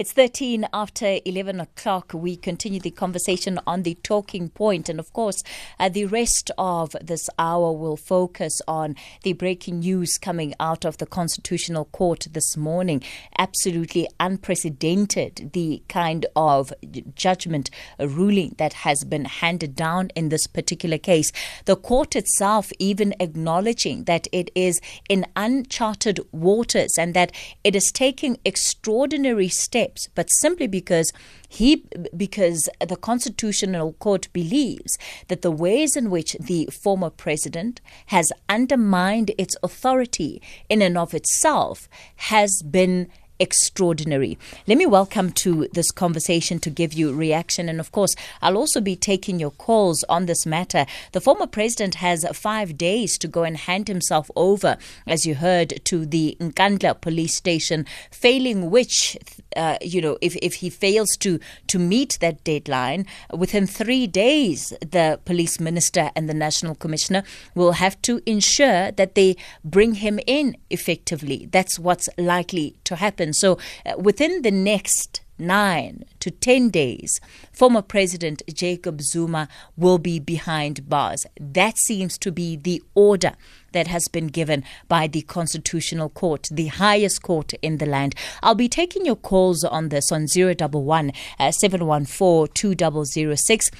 It's 13 after 11 o'clock. We continue the conversation on the talking point. And of course, uh, the rest of this hour will focus on the breaking news coming out of the Constitutional Court this morning. Absolutely unprecedented, the kind of judgment ruling that has been handed down in this particular case. The court itself even acknowledging that it is in uncharted waters and that it is taking extraordinary steps steps, but simply because he because the constitutional court believes that the ways in which the former president has undermined its authority in and of itself has been extraordinary. Let me welcome to this conversation to give you reaction. And of course, I'll also be taking your calls on this matter. The former president has five days to go and hand himself over, as you heard, to the Nkandla police station, failing which, uh, you know, if, if he fails to, to meet that deadline, within three days, the police minister and the national commissioner will have to ensure that they bring him in effectively. That's what's likely to happen. So uh, within the next nine to 10 days, former President Jacob Zuma will be behind bars. That seems to be the order that has been given by the Constitutional Court, the highest court in the land. I'll be taking your calls on this on 011 uh, 714 2006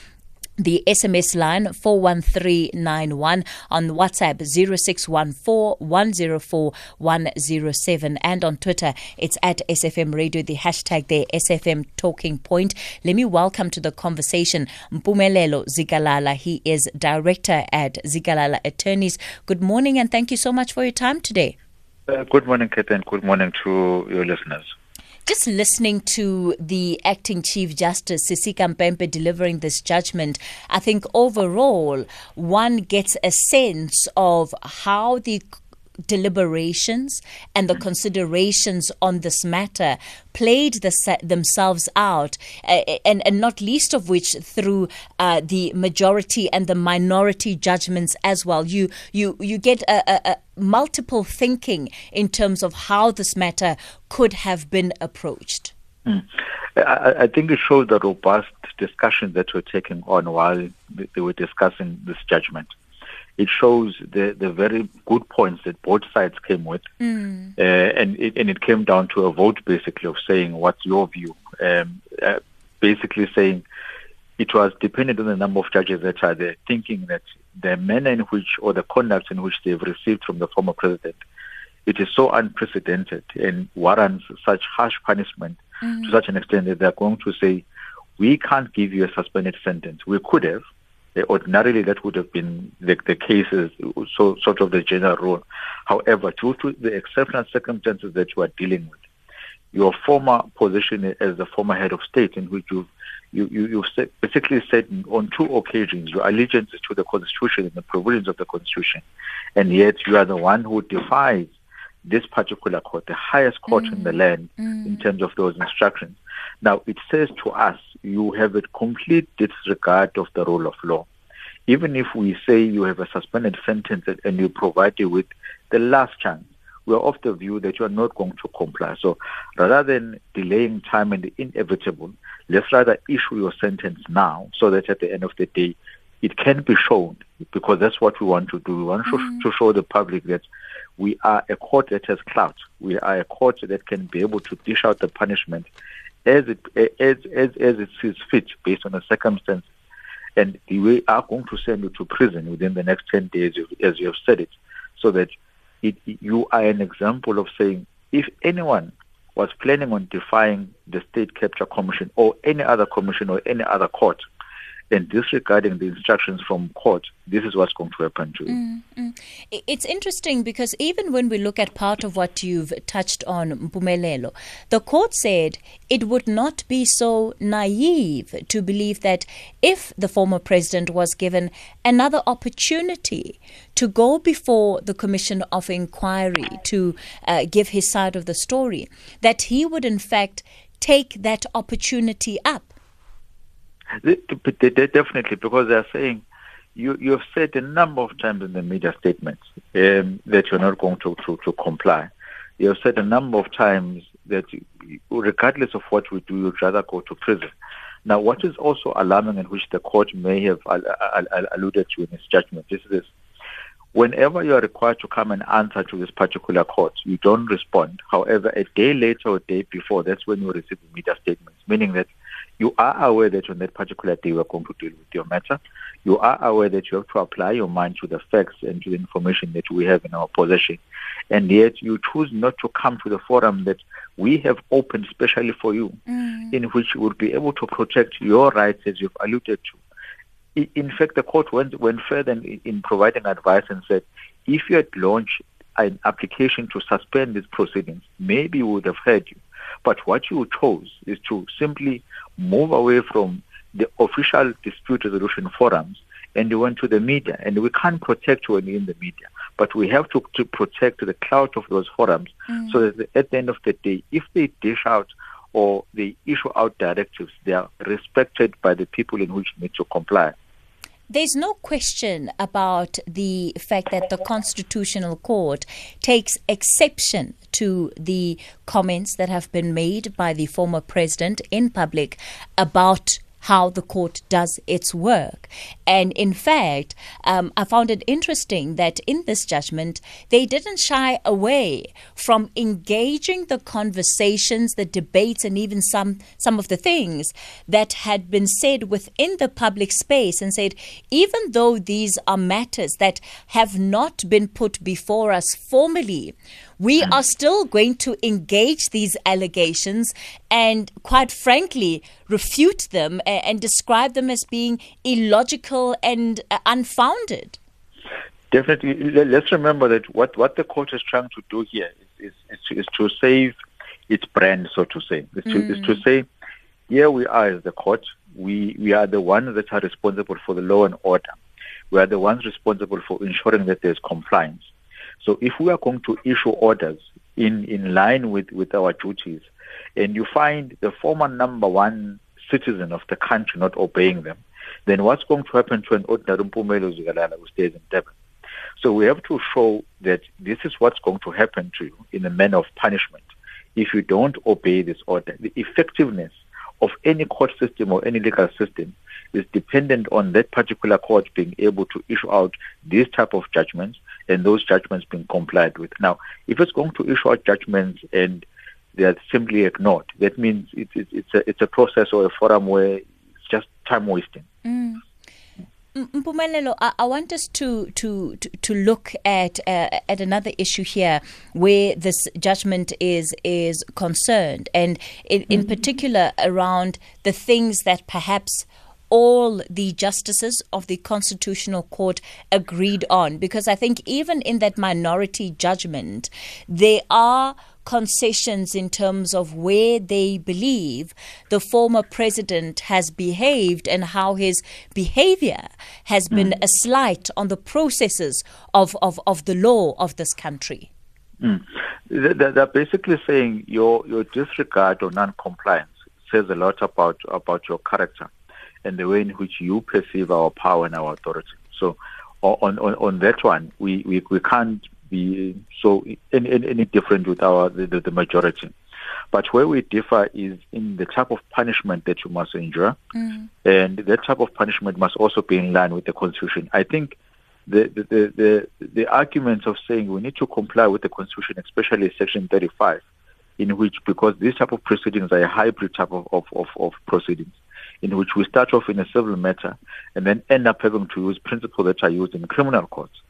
the SMS line 41391 on WhatsApp 0614 and on Twitter it's at SFM Radio the hashtag there SFM Talking Point. Let me welcome to the conversation Mpumelelo Zikalala. He is director at Zikalala Attorneys. Good morning and thank you so much for your time today. Uh, good morning, Kate, and good morning to your listeners. Just listening to the acting Chief Justice Sisi Khampepe delivering this judgment, I think overall one gets a sense of how the deliberations and the considerations on this matter played the, themselves out, and, and not least of which through uh, the majority and the minority judgments as well. You you you get a, a multiple thinking in terms of how this matter could have been approached. Mm. I, I, think it shows the robust discussion that were taking on while they were discussing this judgment it shows the, the very good points that both sides came with. Mm. Uh, and, it, and it came down to a vote, basically, of saying, what's your view? Um, uh, basically saying it was dependent on the number of judges that are there, thinking that the manner in which, or the conduct in which they've received from the former president, it is so unprecedented and warrants such harsh punishment mm. to such an extent that they're going to say, we can't give you a suspended sentence. We could have, uh, ordinarily, that would have been the, the cases, so sort of the general rule. However, due to the exceptional circumstances that you are dealing with, your former position as the former head of state, in which you've you, you, you've basically said on two occasions your allegiance to the Constitution and the provisions of the Constitution, and yet you are the one who defies this particular court, the highest court mm. in the mm. land, mm. in terms of those instructions. Now, it says to us, you have a complete disregard of the rule of law. Even if we say you have a suspended sentence and you provide you with the last chance, we are of the view that you are not going to comply. So rather than delaying time and the inevitable, let's rather issue your sentence now so that at the end of the day, it can be shown because that's what we want to do. We want mm. to show the public that we are a court that has clout. We are a court that can be able to dish out the punishment as it as as, as it sees fit based on the circumstances. And we are going to send you to prison within the next ten days, as you have said it, so that it, you are an example of saying if anyone was planning on defying the State Capture Commission or any other commission or any other court, and disregarding the instructions from court, this is what's going to happen to you. Mm, mm. It's interesting because even when we look at part of what you've touched on, Mpumelelo, the court said it would not be so naive to believe that if the former president was given another opportunity to go before the Commission of Inquiry to uh, give his side of the story, that he would in fact take that opportunity up Definitely, because they are saying you, you have said a number of times in the media statements um, that you're not going to, to, to comply. You have said a number of times that regardless of what we do, you'd rather go to prison. Now, what is also alarming and which the court may have alluded to in its judgment is this. Whenever you are required to come and answer to this particular court, you don't respond. However, a day later or a day before, that's when you receive the media statements, meaning that you are aware that on that particular day we're going to deal with your matter. You are aware that you have to apply your mind to the facts and to the information that we have in our possession. And yet you choose not to come to the forum that we have opened specially for you, mm. in which you would be able to protect your rights as you've alluded to. In fact, the court went, went further in, in providing advice and said, if you had launched an application to suspend these proceedings, maybe we would have heard you. But what you chose is to simply move away from the official dispute resolution forums and went to the media. And we can't protect when in the media, but we have to, to protect the clout of those forums mm. so that at the end of the day, if they dish out or they issue out directives, they are respected by the people in which need to comply. There's no question about the fact that the Constitutional Court takes exception to the comments that have been made by the former president in public about how the court does its work. And in fact, um, I found it interesting that in this judgment, they didn't shy away from engaging the conversations, the debates, and even some, some of the things that had been said within the public space and said, even though these are matters that have not been put before us formally, we are still going to engage these allegations and, quite frankly, refute them and, describe them as being illogical and uh, unfounded. Definitely. Let's remember that what, what the court is trying to do here is, is, is, to, is to save its brand, so to say. Is to, mm. is to mm. say, here we are as the court. We, we are the ones that are responsible for the law and order. We are the ones responsible for ensuring that there's compliance. So if we are going to issue orders in, in line with, with our duties, and you find the former number one citizen of the country not obeying them, then what's going to happen to an ordinary Mpumelelo Zikalala who stays in Durban? So we have to show that this is what's going to happen to you in a manner of punishment if you don't obey this order. The effectiveness of any court system or any legal system is dependent on that particular court being able to issue out these type of judgments and those judgments being complied with. Now, if it's going to issue out judgments and they are simply ignored, that means it's, it's, it's, a, it's a process or a forum where it's just time wasting. Mm. Mpumelelo, I, I, want us to to to, look at uh, at another issue here, where this judgment is is concerned, and in, in mm-hmm. particular around the things that perhaps all the justices of the Constitutional Court agreed on. Because I think even in that minority judgment, there are concessions in terms of where they believe the former president has behaved and how his behavior has been mm. a slight on the processes of, of, of the law of this country. Mm. They're basically saying your, your disregard or non-compliance says a lot about, about your character and the way in which you perceive our power and our authority. So on, on, on that one, we, we, we can't be so any, any different with our the, the majority. But where we differ is in the type of punishment that you must endure, mm. and that type of punishment must also be in line with the Constitution. I think the, the, the, the, the arguments of saying we need to comply with the Constitution, especially Section 35, in which, because these type of proceedings are a hybrid type of, of, of, of proceedings, in which we start off in a civil matter and then end up having to use principles that are used in criminal courts.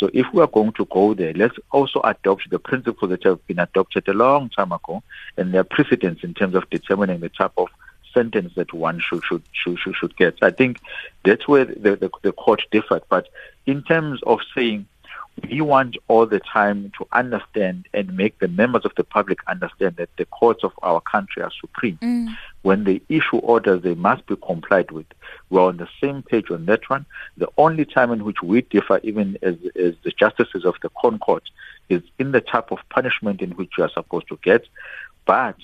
So if we are going to go there, let's also adopt the principles that have been adopted a long time ago and their precedents in terms of determining the type of sentence that one should should should should, should get. I think that's where the, the, the court differed. But in terms of saying we want all the time to understand and make the members of the public understand that the courts of our country are supreme. Mm. When they issue orders, they must be complied with. We're on the same page on that one. The only time in which we differ, even as, as the justices of the ConCourt, is in the type of punishment in which you are supposed to get. But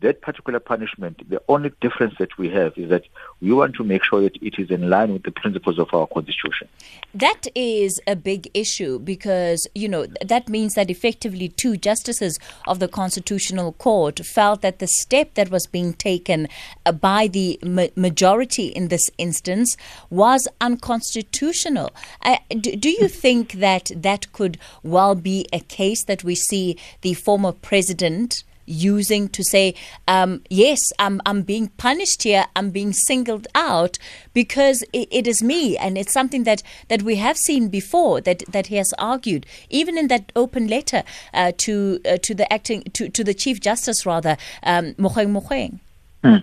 that particular punishment, the only difference that we have is that we want to make sure that it is in line with the principles of our constitution. That is a big issue because, you know, that means that effectively two justices of the Constitutional Court felt that the step that was being taken uh, by the ma- majority in this instance was unconstitutional. Uh, do you think that that could well be a case that we see the former president? Using to say, um, yes, I'm, I'm being punished here, I'm being singled out because it, it is me. And it's something that, that we have seen before that, that he has argued, even in that open letter uh, to, uh, to the acting, to, to the Chief Justice, rather, um, Mogoeng Mogoeng. Hmm.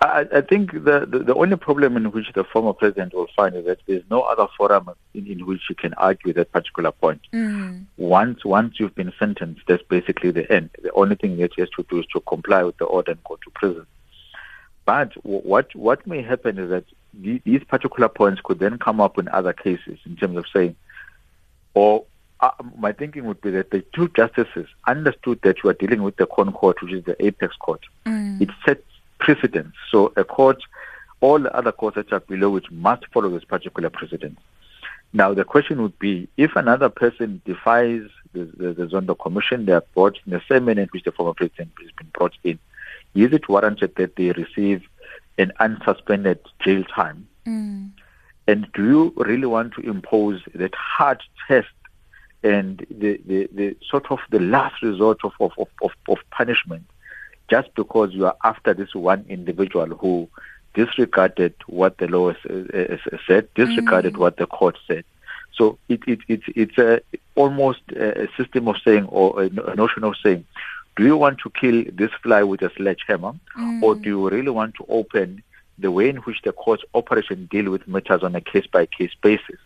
I, I think the, the, the only problem in which the former president will find is that there's no other forum in, in which you can argue that particular point. Mm. Once once you've been sentenced, that's basically the end. The only thing that he has to do is to comply with the order and go to prison. But what what may happen is that these particular points could then come up in other cases in terms of saying, or uh, my thinking would be that the two justices understood that you are dealing with the Con Court, which is the apex court. Mm. It sets precedence. So a court, all the other courts that are below it must follow this particular precedent. Now the question would be, if another person defies the, the, the Zondo Commission, they are brought in the same manner in which the former president has been brought in, is it warranted that they receive an unsuspended jail time? Mm. And do you really want to impose that hard test and the, the, the sort of the last resort of, of, of, of punishment just because you are after this one individual who disregarded what the law said, disregarded mm-hmm. what the court said. So it, it, it, it's a, almost a system of saying or a notion of saying, do you want to kill this fly with a sledgehammer mm. or do you really want to open the way in which the court's operation deal with matters on a case-by-case basis?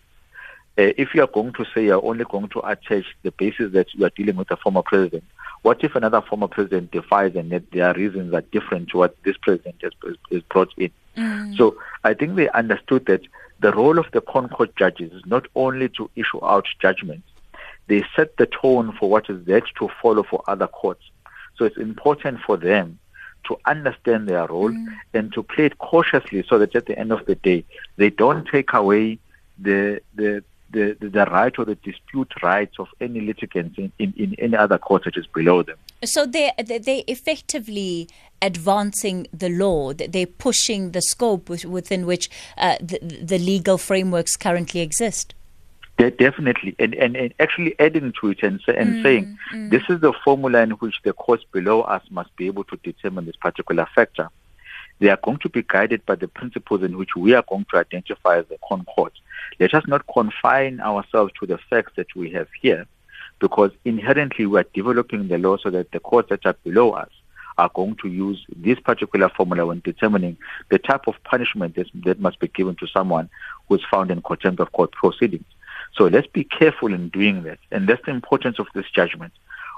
Uh, if you are going to say you're only going to attach the basis that you are dealing with a former president, what if another former president defies and yet their reasons are different to what this president has, has brought in? Mm. So I think they understood that the role of the ConCourt judges is not only to issue out judgments, they set the tone for what is there to follow for other courts. So it's important for them to understand their role mm. and to play it cautiously so that at the end of the day, they don't take away the, the the, the, right or the dispute rights of any litigants in, in, in any other court that is below them. So they they effectively advancing the law. They're pushing the scope within which uh, the, the legal frameworks currently exist. Yeah, definitely, and, and, and actually adding to it and, and mm, saying mm. this is the formula in which the courts below us must be able to determine this particular factor. They are going to be guided by the principles in which we are going to identify as the ConCourt. Let us not confine ourselves to the facts that we have here, because inherently we are developing the law so that the courts that are below us are going to use this particular formula when determining the type of punishment that, must be given to someone who is found in contempt of court proceedings. So let's be careful in doing that. And that's the importance of this judgment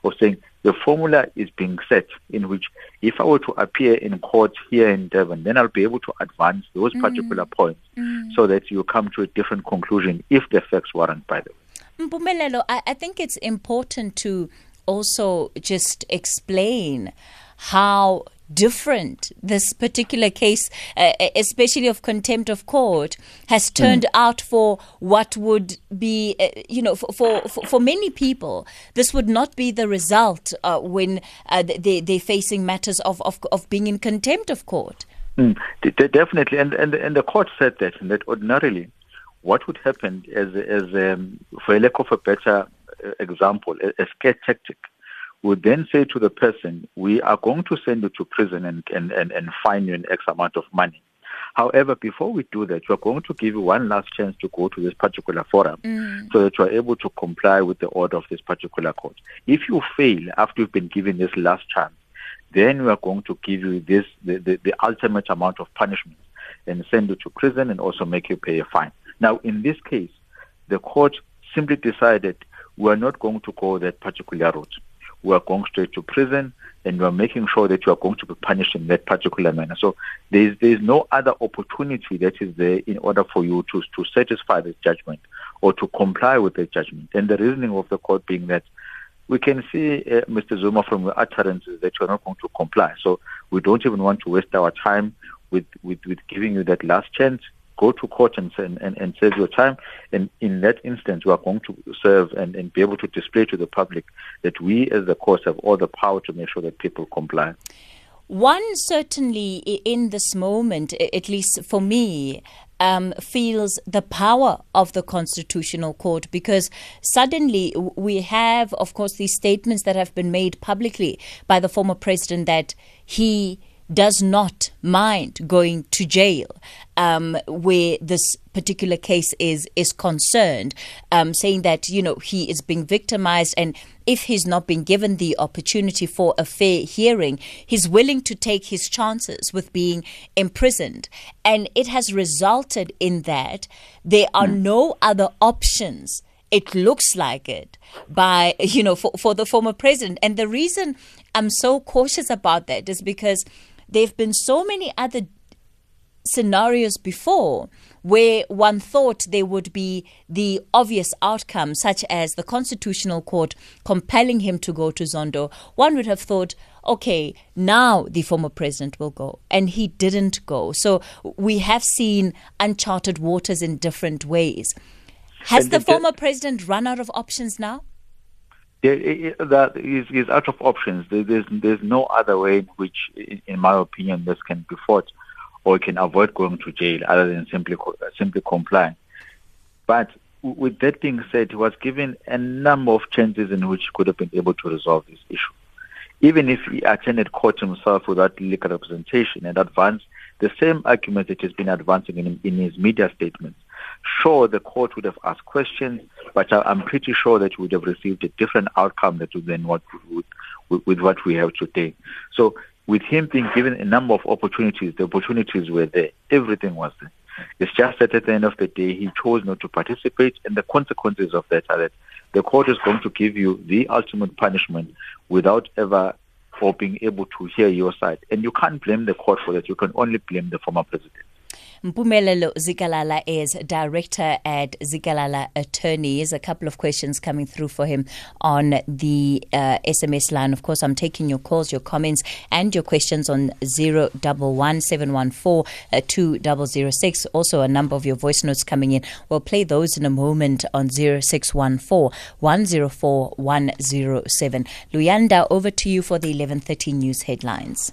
of saying the formula is being set in which if I were to appear in court here in Durban, then I'll be able to advance those Mm. particular points Mm. so that you come to a different conclusion if the facts warrant, by the way. Mpumelelo, I, I think it's important to also just explain how different this particular case, uh, especially of contempt of court, has turned Mm. out for what would be, uh, you know, for, for, for many people, this would not be the result uh, when uh, they, they're facing matters of, of, of being in contempt of court. Mm, de- de- definitely, and, and and the court said that that ordinarily, what would happen as as um, for lack of a better uh, example, a, a scare tactic would then say to the person, "We are going to send you to prison and and and, and fine you an X amount of money." However, before we do that, we are going to give you one last chance to go to this particular forum Mm. so that you are able to comply with the order of this particular court. If you fail after you've been given this last chance, then we are going to give you this the, the, the ultimate amount of punishment and send you to prison and also make you pay a fine. Now, in this case, the court simply decided we are not going to go that particular route. We are going straight to prison and we are making sure that you are going to be punished in that particular manner. So there is there is no other opportunity that is there in order for you to to satisfy this judgment or to comply with the judgment. And the reasoning of the court being that we can see, uh, Mr. Zuma, from your utterances that you're not going to comply. So we don't even want to waste our time with, with, with giving you that last chance. Go to court and, and, and save your time. And in that instance, we are going to serve and, and be able to display to the public that we as the court have all the power to make sure that people comply. One certainly in this moment, at least for me, um, feels the power of the Constitutional Court because suddenly we have, of course, these statements that have been made publicly by the former president that he does not mind going to jail um, where this particular case is is concerned, um, saying that you know he is being victimized, and if he's not being given the opportunity for a fair hearing, he's willing to take his chances with being imprisoned, and it has resulted in that there are mm. no other options it looks like it by you know for, for the former president and the reason i'm so cautious about that is because there have been so many other scenarios before where one thought there would be the obvious outcome, such as the Constitutional Court compelling him to go to Zondo, one would have thought, okay, now the former president will go. And he didn't go. So we have seen uncharted waters in different ways. Has the former president run out of options now? That is, is out of options. There's there's no other way in which, in my opinion, this can be fought, or can avoid going to jail other than simply simply complying. But with that being said, he was given a number of chances in which he could have been able to resolve this issue. Even if he attended court himself without legal representation and advanced the same argument that he's been advancing in, in his media statements, sure the court would have asked questions, but I'm pretty sure that we would have received a different outcome than what with, with what we have today. So with him being given a number of opportunities, the opportunities were there. Everything was there. It's just that at the end of the day, he chose not to participate, and the consequences of that are that the court is going to give you the ultimate punishment without ever or being able to hear your side. And you can't blame the court for that. You can only blame the former president. Mpumelelo Zikalala is director at Zikalala Attorneys. A couple of questions coming through for him on the uh, SMS line. Of course, I'm taking your calls, your comments, and your questions on 0117142006. Also, a number of your voice notes coming in. We'll play those in a moment on 0614 104 107. Luyanda, over to you for the 11:30 news headlines.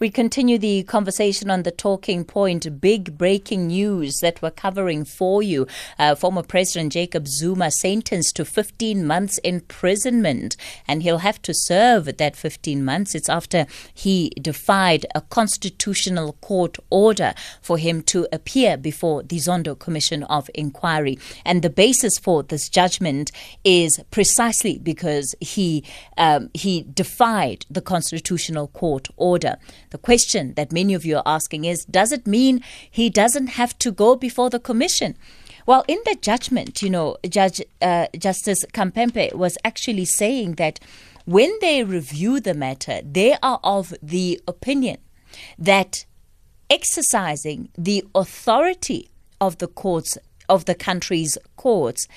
We continue the conversation on the talking point. Big breaking news that we're covering for you. Uh, former President Jacob Zuma sentenced to 15 months imprisonment, and he'll have to serve that 15 months. It's after he defied a constitutional court order for him to appear before the Zondo Commission of Inquiry. And the basis for this judgment is precisely because he um, he defied the constitutional court order. The question that many of you are asking is Does it mean he doesn't have to go before the commission? Well, in the judgment, you know, Judge uh, Justice Khampepe was actually saying that when they review the matter, they are of the opinion that exercising the authority of the courts of the country's courts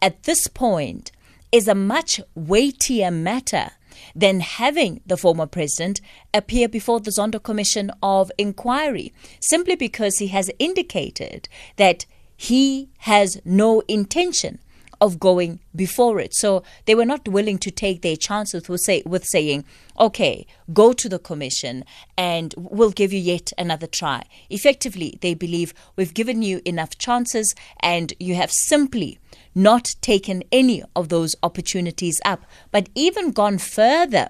at this point is a much weightier matter than having the former president appear before the Zondo Commission of Inquiry, simply because he has indicated that he has no intention of going before it. So they were not willing to take their chances with, say, with saying, okay, go to the commission and we'll give you yet another try. Effectively, they believe we've given you enough chances and you have simply not taken any of those opportunities up, but even gone further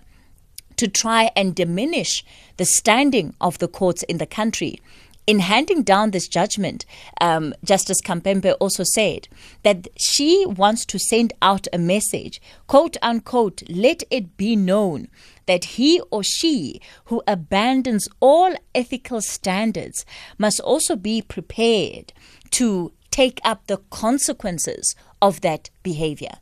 to try and diminish the standing of the courts in the country. In handing down this judgment, um, Justice Khampepe also said that she wants to send out a message, quote unquote, let it be known that he or she who abandons all ethical standards must also be prepared to take up the consequences of that behavior.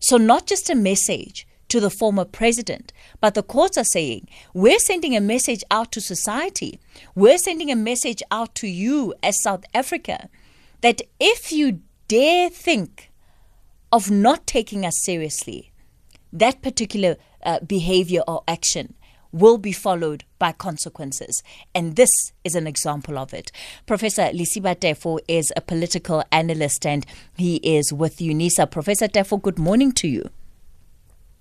So, not just a message to the former president. But the courts are saying we're sending a message out to society. We're sending a message out to you as South Africa that if you dare think of not taking us seriously, that particular uh, behavior or action will be followed by consequences. And this is an example of it. Professor Lesiba Teffo is a political analyst and he is with UNISA. Professor Teffo, good morning to you.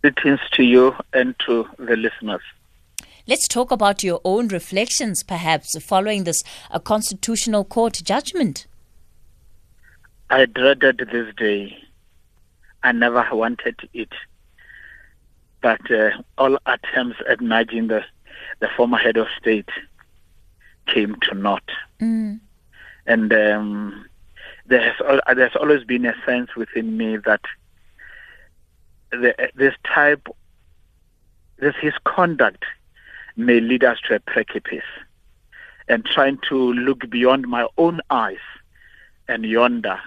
Greetings to you and to the listeners. Let's talk about your own reflections, perhaps, following this uh, constitutional court judgment. I dreaded this day. I never wanted it but uh, all attempts at nudging the, the former head of state came to naught. Mm. And um, there has there's always been a sense within me that the, this type, this his conduct, may lead us to a precipice. And trying to look beyond my own eyes and yonder,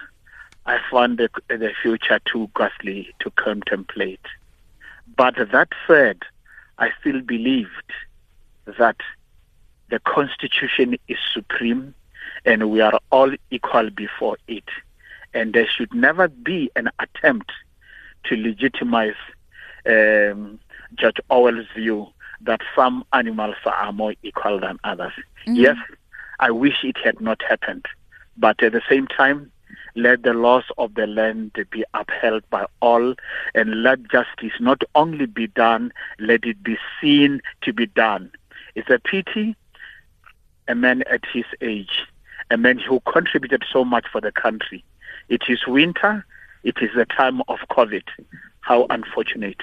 I found the, the future too ghastly to contemplate. But that said, I still believed that the Constitution is supreme and we are all equal before it. And there should never be an attempt to legitimize um, George Orwell's view that some animals are more equal than others. Mm-hmm. Yes, I wish it had not happened. But at the same time, let the laws of the land be upheld by all, and let justice not only be done, let it be seen to be done. It's a pity a man at his age, a man who contributed so much for the country. It is winter, it is the time of COVID. How unfortunate.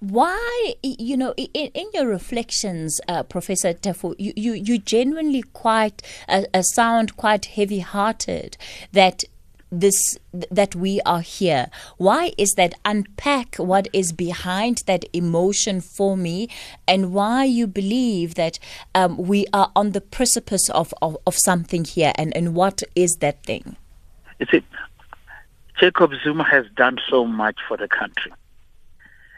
Why you know in, in your reflections uh, professor teffo you, you you genuinely quite uh, uh, sound quite heavy hearted that this that we are here. Why is that? Unpack what is behind that emotion for me and why you believe that um, we are on the precipice of, of, of something here and, and what is that thing? You see jacob zuma has done so much for the country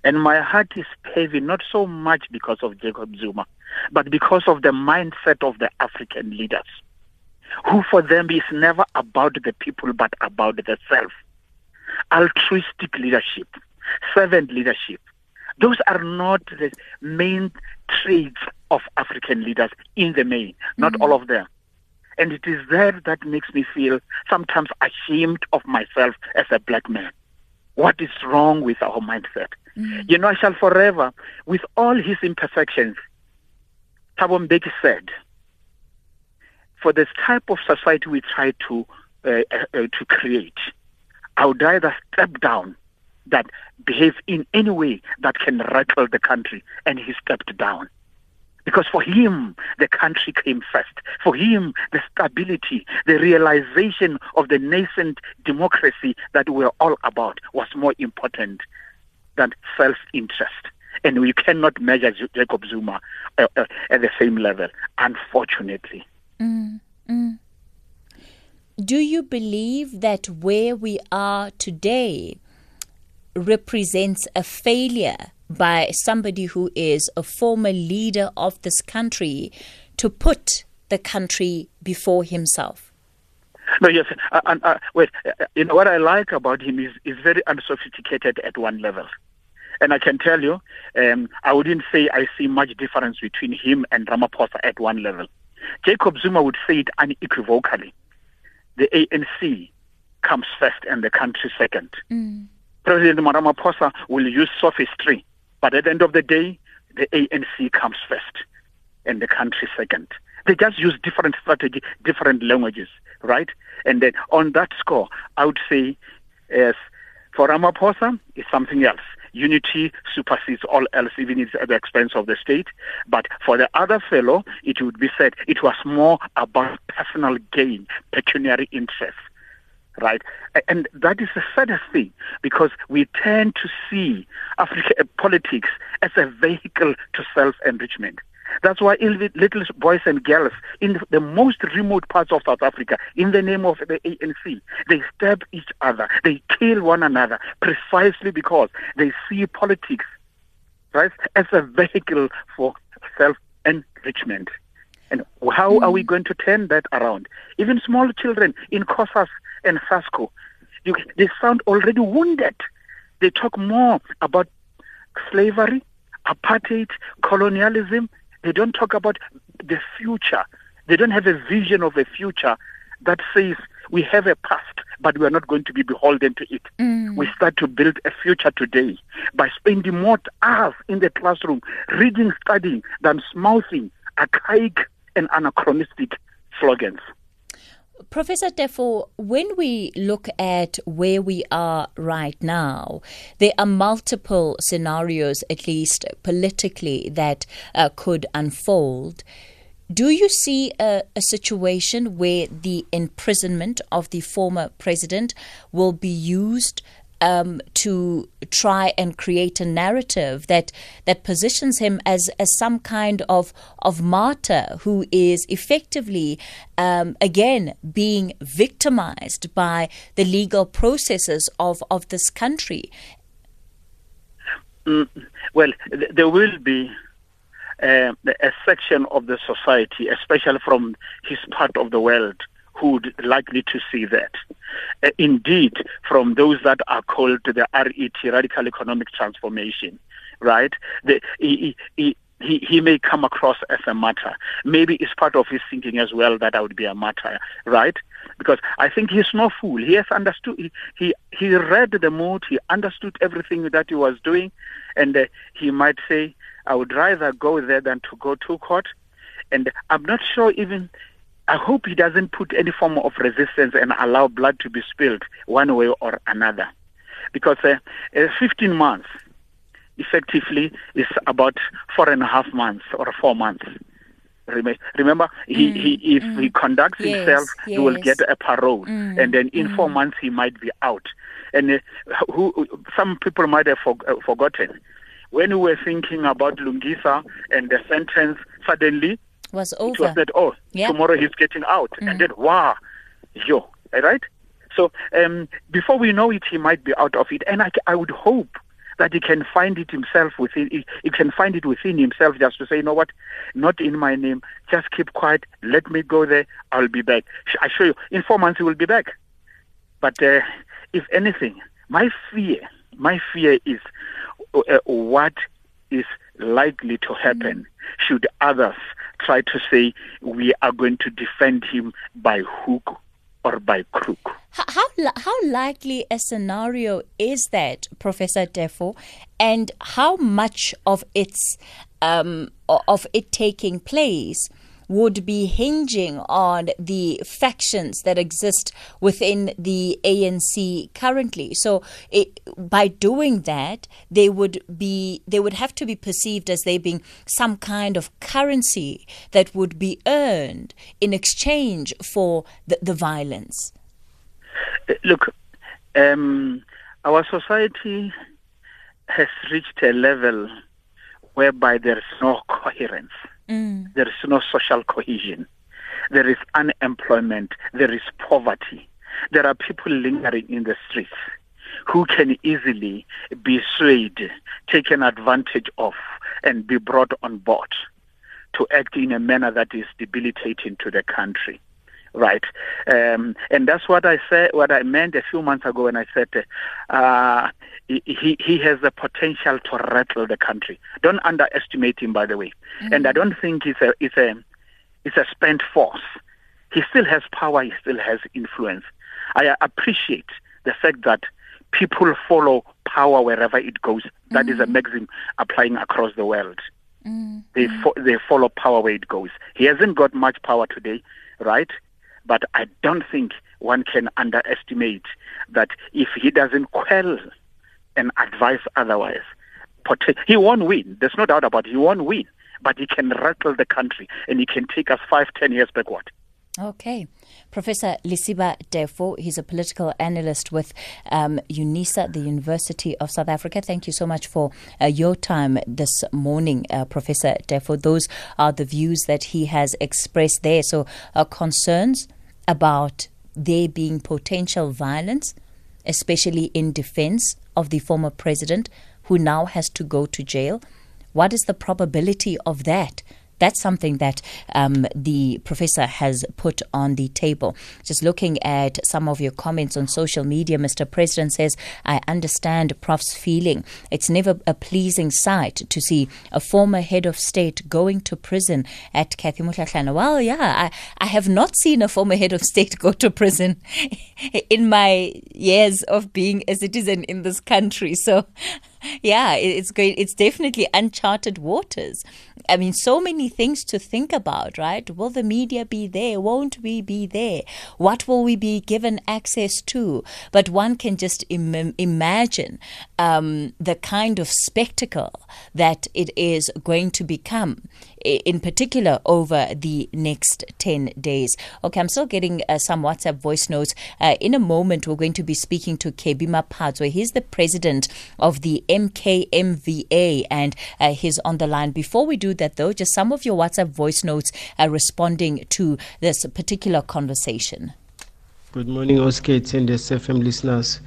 and my heart is heavy, not so much because of Jacob Zuma, but because of the mindset of the African leaders, who for them is never about the people, but about the self. Altruistic leadership, servant leadership. Those are not the main traits of African leaders in the main, not mm-hmm. all of them. And it is there that makes me feel sometimes ashamed of myself as a black man. What is wrong with our mindset? Mm. You know, I shall forever, with all his imperfections, Thabo Mbeki said, for this type of society we try to uh, uh, to create, I would rather step down that behave in any way that can rattle the country, and he stepped down. Because for him, the country came first. For him, the stability, the realization of the nascent democracy that we're all about was more important than self-interest. And we cannot measure Jacob Zuma uh, uh, at the same level, unfortunately. Mm, mm. Do you believe that where we are today represents a failure by somebody who is a former leader of this country to put the country before himself? No, yes. Uh, uh, wait, you know, what I like about him is, is very unsophisticated at one level. And I can tell you, um, I wouldn't say I see much difference between him and Ramaphosa at one level. Jacob Zuma would say it unequivocally. The ANC comes first and the country second. Mm. President Ramaphosa will use sophistry but at the end of the day, the ANC comes first and the country second. They just use different strategy, different languages, right? And then on that score, I would say, yes, for Ramaphosa, it's something else. Unity supersedes all else, even at the expense of the state. But for the other fellow, it would be said it was more about personal gain, pecuniary interest right? And that is the saddest thing because we tend to see African uh, politics as a vehicle to self-enrichment. That's why little boys and girls in the most remote parts of South Africa, in the name of the ANC, they stab each other, they kill one another precisely because they see politics, right, as a vehicle for self enrichment. And how mm. are we mm. going to turn that around? Even small children in COSAS and SASCO, you, they sound already wounded. They talk more about slavery, apartheid, colonialism. They don't talk about the future. They don't have a vision of a future that says we have a past, but we are not going to be beholden to it. Mm. We start to build a future today by spending more hours in the classroom, reading, studying, than mouthing archaic and anachronistic slogans. Professor Teffo, when we look at where we are right now, there are multiple scenarios, at least politically, that uh, could unfold. Do you see a, a, situation where the imprisonment of the former president will be used um, to try and create a narrative that that positions him as as some kind of of martyr who is effectively um, again being victimized by the legal processes of of this country. Mm, well, th- there will be uh, a section of the society, especially from his part of the world, who would likely to see that. Uh, indeed, from those that are called the RET, Radical Economic Transformation, right? The, he, he, he, he may come across as a martyr. Maybe it's part of his thinking as well that I would be a martyr, right? Because I think he's no fool. He has understood. He he, he read the mood. He understood everything that he was doing, and uh, he might say, "I would rather go there than to go to court." And I'm not sure even I hope he doesn't put any form of resistance and allow blood to be spilled one way or another. Because uh, uh, 15 months effectively is about four and a half months or four months. Remember, he, mm, he if mm. he conducts yes, himself, yes. he will get a parole, mm, and then in four mm. months he might be out. And uh, who some people might have for, uh, forgotten when we were thinking about Lungisa and the sentence, suddenly was over. It was that, oh, yeah. tomorrow he's getting out. Mm. And then, wow, yo, right? So um, before we know it, he might be out of it. And I, I would hope that he can find it himself within, he, he can find it within himself just to say, you know what, not in my name, just keep quiet, let me go there, I'll be back. I assure you, in four months he will be back. But uh, if anything, my fear, my fear is uh, what is likely to happen mm. should others try to say we are going to defend him by hook or by crook. How, how, likely a scenario is that, Professor Teffo, and how much of its um, of it taking place would be hinging on the factions that exist within the ANC currently. So, it, by doing that, they would be they would have to be perceived as they being some kind of currency that would be earned in exchange for the, the violence. Look, um, our society has reached a level whereby there is no coherence. Mm. There is no social cohesion. There is unemployment. There is poverty. There are people lingering in the streets who can easily be swayed, taken advantage of, and be brought on board to act in a manner that is debilitating to the country. Right, um, and that's what I said. What I meant a few months ago when I said uh, he he has the potential to rattle the country. Don't underestimate him, by the way. Mm-hmm. And I don't think it's a it's a it's a spent force. He still has power. He still has influence. I appreciate the fact that people follow power wherever it goes. That mm-hmm. is a mm-hmm. maxim applying across the world. Mm-hmm. They fo- they follow power where it goes. He hasn't got much power today, right? But I don't think one can underestimate that if he doesn't quell and advise otherwise. He won't win. There's no doubt about it. He won't win. But he can rattle the country and he can take us five, ten years backward. Okay. Professor Lesiba Teffo, he's a political analyst with um, UNISA, the University of South Africa. Thank you so much for uh, your time this morning, uh, Professor Teffo. Those are the views that he has expressed there. So, uh, concerns about there being potential violence, especially in defense of the former president who now has to go to jail. What is the probability of that? That's something that um, the professor has put on the table. Just looking at some of your comments on social media, Mr. President says, I understand Prof's feeling. It's never a pleasing sight to see a former head of state going to prison at Cathy Mohlahlana. Well, yeah, I, I have not seen a former head of state go to prison in my years of being a citizen in this country. So yeah, it's great. It's definitely uncharted waters. I mean, so many things to think about, right? Will the media be there? Won't we be there? What will we be given access to? But one can just Im- imagine um, the kind of spectacle that it is going to become in particular over the next 10 days. Okay, I'm still getting uh, some WhatsApp voice notes. Uh, in a moment, we're going to be speaking to Kebby Maphatsoe. He's the president of the MKMVA and uh, he's on the line. Before we do that, though, just some of your WhatsApp voice notes are responding to this particular conversation. Good morning, Oscar and the SFM listeners.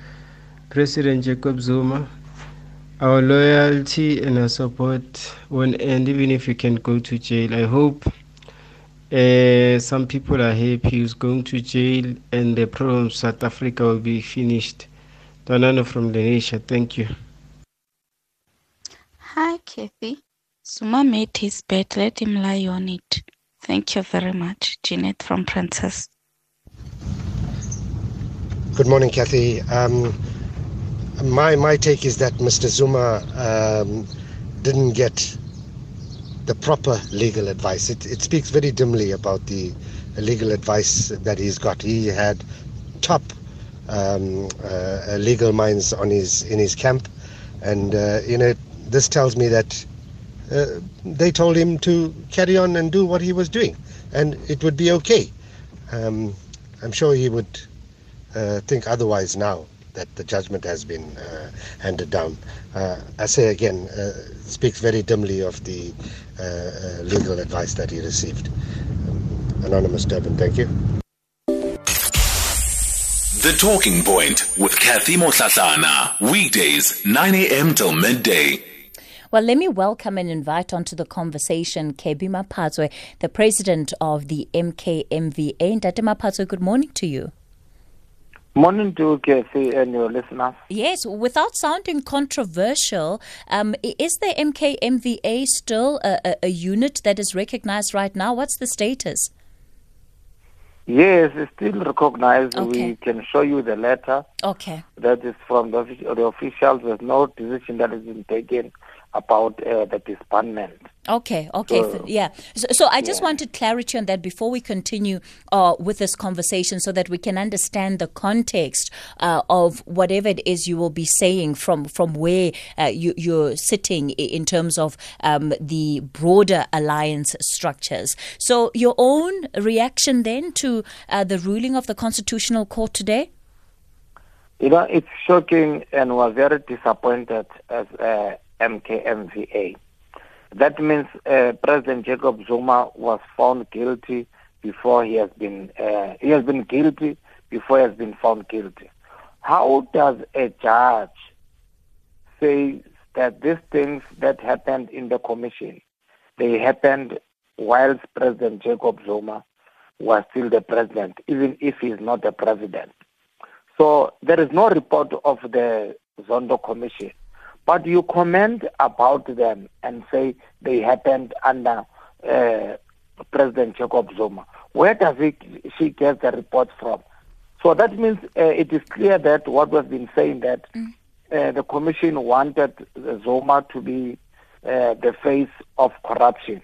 President Jacob Zuma our loyalty and our support won't end even if you can go to jail. I hope uh, some people are happy he's going to jail and the problem South Africa will be finished. Donano from Lenisha, thank you. Hi, Cathy. Zuma made his bed. Let him lie on it. Thank you very much. Jeanette from Princess. Good morning, Cathy. Um, my my take is that Mr. Zuma um, didn't get the proper legal advice. It, it speaks very dimly about the legal advice that he's got. He had top um, uh, legal minds on his in his camp, and uh, you know this tells me that uh, they told him to carry on and do what he was doing, and it would be okay. Um, I'm sure he would uh, think otherwise now that the judgment has been uh, handed down. Uh, I say again, uh, speaks very dimly of the uh, uh, legal advice that he received. Um, Anonymous Durban, thank you. The Talking Point with Cathy Mohlahlana. Weekdays, 9 a.m. till midday. Well, let me welcome and invite onto the conversation Kebby Maphatsoe, the president of the MKMVA. Ndate Maphatsoe, good morning to you. Morning to Cathy and your listeners. Yes, without sounding controversial, um, is the MKMVA still a, a, a, unit that is recognized right now? What's the status? Yes, it's still recognized. Okay. We can show you the letter. Okay. That is from the, the officials. There's no decision that has been taken about uh, the disbandment. Okay, okay, so, yeah. So, so I just yeah. wanted clarity on that before we continue uh, with this conversation so that we can understand the context uh, of whatever it is you will be saying from, from where uh, you, are sitting in terms of um, the broader alliance structures. So, your own reaction then to uh, the ruling of the Constitutional Court today? You know, it's shocking and we're very disappointed as uh, MKMVA. That means uh, President Jacob Zuma was found guilty before he has been uh, he has been guilty before he has been found guilty. How does a judge say that these things that happened in the commission they happened whilst President Jacob Zuma was still the president, even if he is not the president? So there is no report of the Zondo Commission but you comment about them and say they happened under uh, President Jacob Zuma. Where does he, she get the reports from? So that means uh, it is clear that what we've been saying that mm. uh, the commission wanted Zuma to be uh, the face of corruption,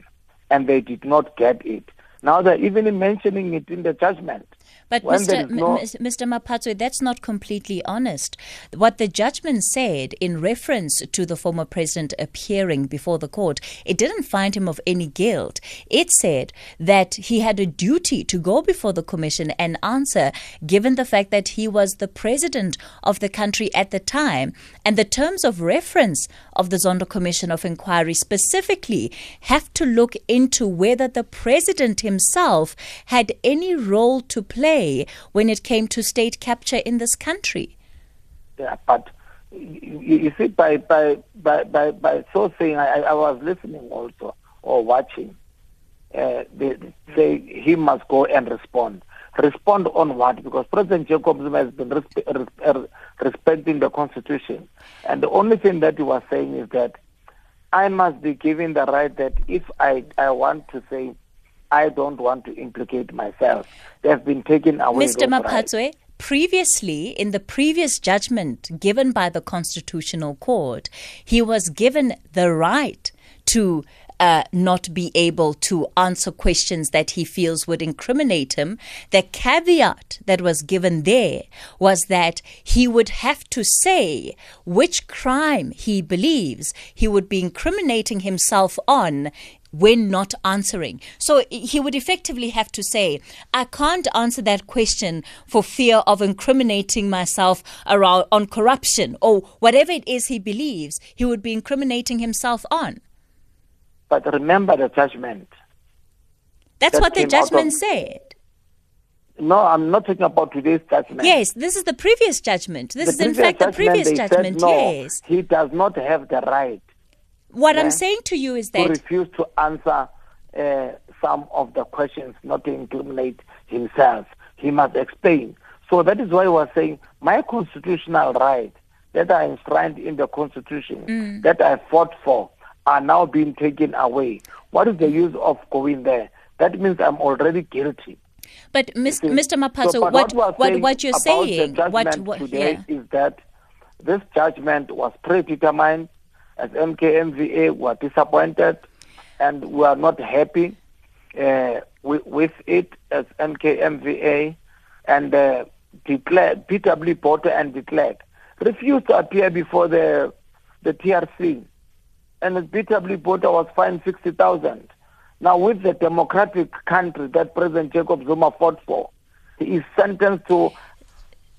and they did not get it. Now they're even mentioning it in the judgment. But When Mr. there is M- no- Mr. Maphatsoe, that's not completely honest. What the judgment said in reference to the former president appearing before the court, it didn't find him of any guilt. It said that he had a duty to go before the commission and answer, given the fact that he was the president of the country at the time. And the terms of reference of the Zondo Commission of Inquiry specifically have to look into whether the president himself had any role to play when it came to state capture in this country. Yeah, but you, you see, by by by by, by so saying, I, I was listening also or watching. Uh, they say he must go and respond. Respond on what? Because President Jacob Zuma has been respe- res- er, respecting the constitution, and the only thing that he was saying is that I must be given the right that if I I want to say I don't want to implicate myself, they have been taken away. Mr. Maphatsoe, previously, in the previous judgment given by the Constitutional Court, he was given the right to uh, not be able to answer questions that he feels would incriminate him. The caveat that was given there was that he would have to say which crime he believes he would be incriminating himself on when not answering. So he would effectively have to say, I can't answer that question for fear of incriminating myself around on corruption or whatever it is he believes he would be incriminating himself on. But remember the judgment. That's That what the judgment of- said. No, I'm not talking about today's judgment. Yes, this is the previous judgment. This The is in fact the previous they said judgment. no, yes. He does not have the right What Yeah. I'm saying to you is that refuse to answer uh, some of the questions, not to incriminate himself. He must explain. So that is why I was saying my constitutional right that are enshrined in the constitution Mm. that I fought for are now being taken away. What is the use of going there? That means I'm already guilty. But Mr. Maphatsoe, so, what, we're what, what you're saying, the what, what, today yeah. is that this judgment was predetermined. As MKMVA, we are disappointed and we are not happy uh, with, with it as MKMVA and uh, declared, PW Botha and declared, refused to appear before the the TRC. And PW Botha was fined 60,000. Now, with the democratic country that President Jacob Zuma fought for, he is sentenced to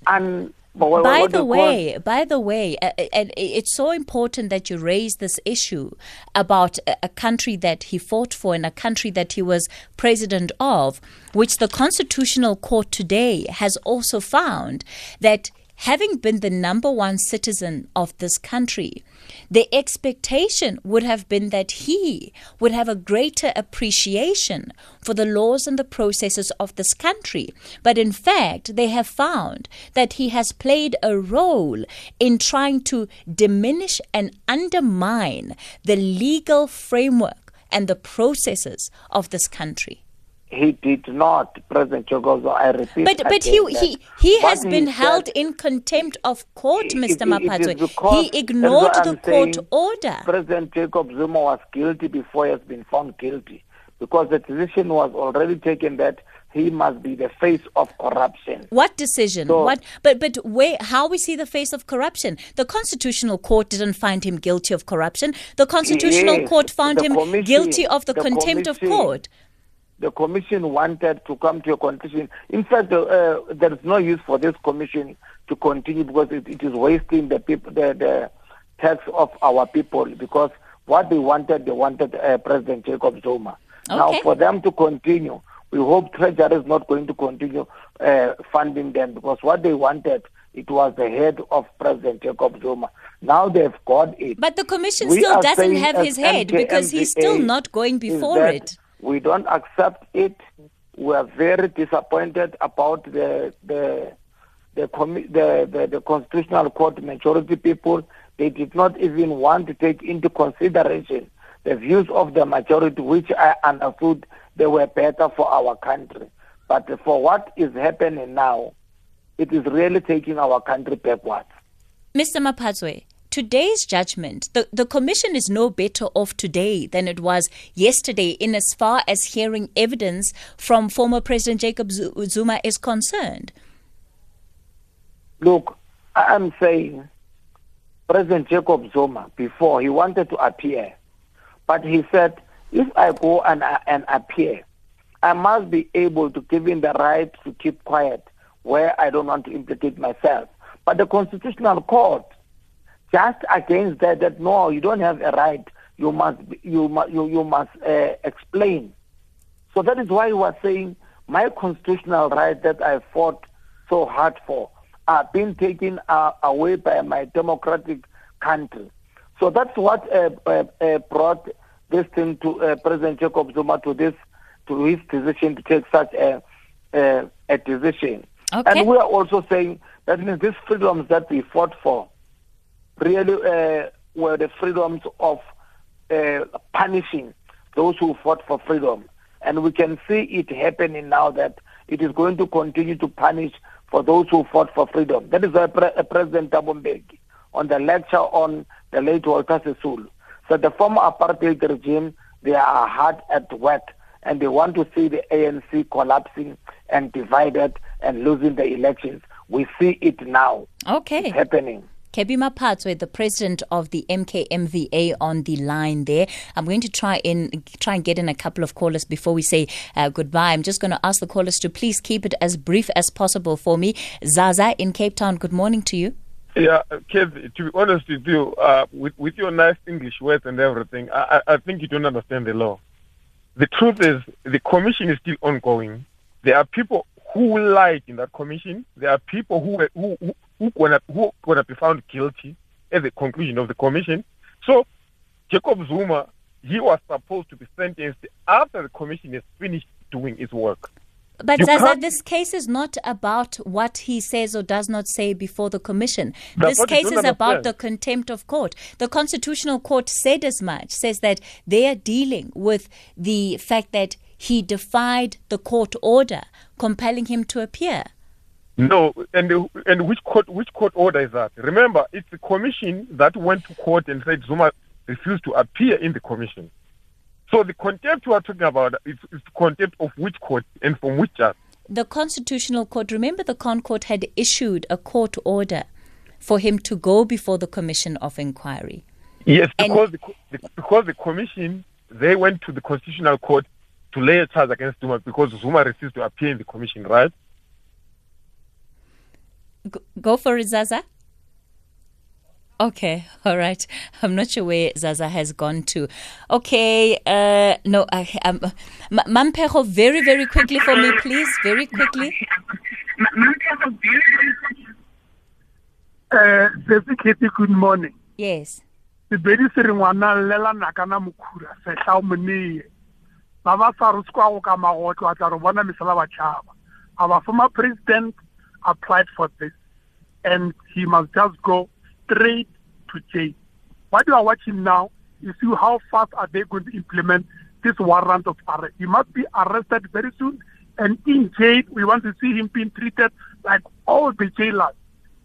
un. By the way, by the way, uh, and it's so important that you raise this issue about a, a country that he fought for and a country that he was president of, which the Constitutional Court today has also found that having been the number one citizen of this country, the expectation would have been that he would have a greater appreciation for the laws and the processes of this country. But in fact, they have found that he has played a role in trying to diminish and undermine the legal framework and the processes of this country. He did not, President Zuma. I repeat. But but he he he has been said- held in contempt of court, Mr. it- it is Maphatsoe. He ignored the court saying. order. President Jacob Zuma was guilty before he has been found guilty because the decision was already taken that he must be the face of corruption. What decision? So- what? But but where? How we see the face of corruption? The Constitutional Court didn't find him guilty of corruption. The Constitutional Yes, Court found him guilty of the, the contempt of court. The commission wanted to come to a conclusion. In fact, uh, uh, there is no use for this commission to continue because it, it is wasting the people, the, the tax of our people. Because what they wanted, they wanted uh, President Jacob Zuma. Now, for them to continue, we hope Treasury is not going to continue uh, funding them because what they wanted, it was the head of President Jacob Zuma. Now they've got it. But the commission We still doesn't have his head because he's still not going before it. We don't accept it. We are very disappointed about the the the, the, the, the constitutional court majority people. They did not even want to take into consideration the views of the majority, which I understood they were better for our country. But for what is happening now, it is really taking our country backwards. Mr. Maphatsoe, today's judgment, the, the commission is no better off today than it was yesterday in as far as hearing evidence from former President Jacob Zuma is concerned. Look, I'm saying President Jacob Zuma, before he wanted to appear, but he said, if I go and, and appear, I must be able to give him the right to keep quiet where I don't want to implicate myself. But the Constitutional Court, just against that, that no, you don't have a right. You must, you must, you, you must uh, explain. So that is why he are saying my constitutional right that I fought so hard for are being taken uh, away by my democratic country. So that's what uh, uh, uh brought this thing to uh, President Jacob Zuma to this to his decision to take such a a, a decision. Okay. And we are also saying that means these freedoms that we fought for really uh, were the freedoms of punishing those who fought for freedom. And we can see it happening now that it is going to continue to punish for those who fought for freedom. That is why Pre- uh, President Mbeki, on the lecture on the late Walter Sisulu, said the former apartheid regime, they are hard at work and they want to see the ANC collapsing and divided and losing the elections. We see it now. Okay. It's happening. Kebby Maphatsoe, the president of the MKMVA, on the line there. I'm going to try in try and get in a couple of callers before we say uh, goodbye. I'm just going to ask the callers to please keep it as brief as possible for me. Zaza in Cape Town, good morning to you. Yeah, Kev, to be honest with you, uh, with, with your nice English words and everything, I, I think you don't understand the law. The truth is, the commission is still ongoing. There are people who lied in that commission. There are people who, who, who who gonna who gonna be found guilty at the conclusion of the commission. So Jacob Zuma, he was supposed to be sentenced after the commission has finished doing its work. But Zaza, this case is not about what he says or does not say before the commission. This case is about the contempt of court. The Constitutional Court said as much, says that they are dealing with the fact that he defied the court order compelling him to appear. No, and and which court which court order is that? Remember, it's the commission that went to court and said Zuma refused to appear in the commission. So the contempt we are talking about is, is contempt of which court and from which judge? The Constitutional Court. Remember, the Con Court had issued a court order for him to go before the Commission of Inquiry. Yes, because the, the, because the commission they went to the Constitutional Court to lay a charge against Zuma because Zuma refused to appear in the commission, right? Go for it, Zaza. Okay, all right. I'm not sure where Zaza has gone to. Okay, uh, no, I, um, Mampejo, very, very quickly for me, please, very quickly. Uh, good morning. Yes. sebedi se re ngwana llela nakana mokhura sehla o moneye ba ba sa re sekwa go ka magotlo a tla re bona our former president applied for this, and he must just go straight to jail. What you are watching now is see how fast are they going to implement this warrant of arrest. He must be arrested very soon, and in jail, we want to see him being treated like all the jailers.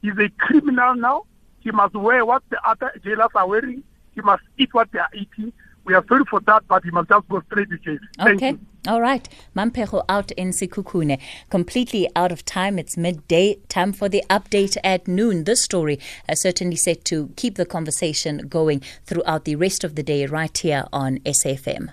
He's a criminal now. He must wear what the other jailers are wearing. He must eat what they are eating. We are sorry for that, but he must just go straight to jail. Okay. All right. Mampejo out in Sekhukhune. Completely out of time. It's midday. Time for the update at noon. This story is certainly set to keep the conversation going throughout the rest of the day right here on SFM.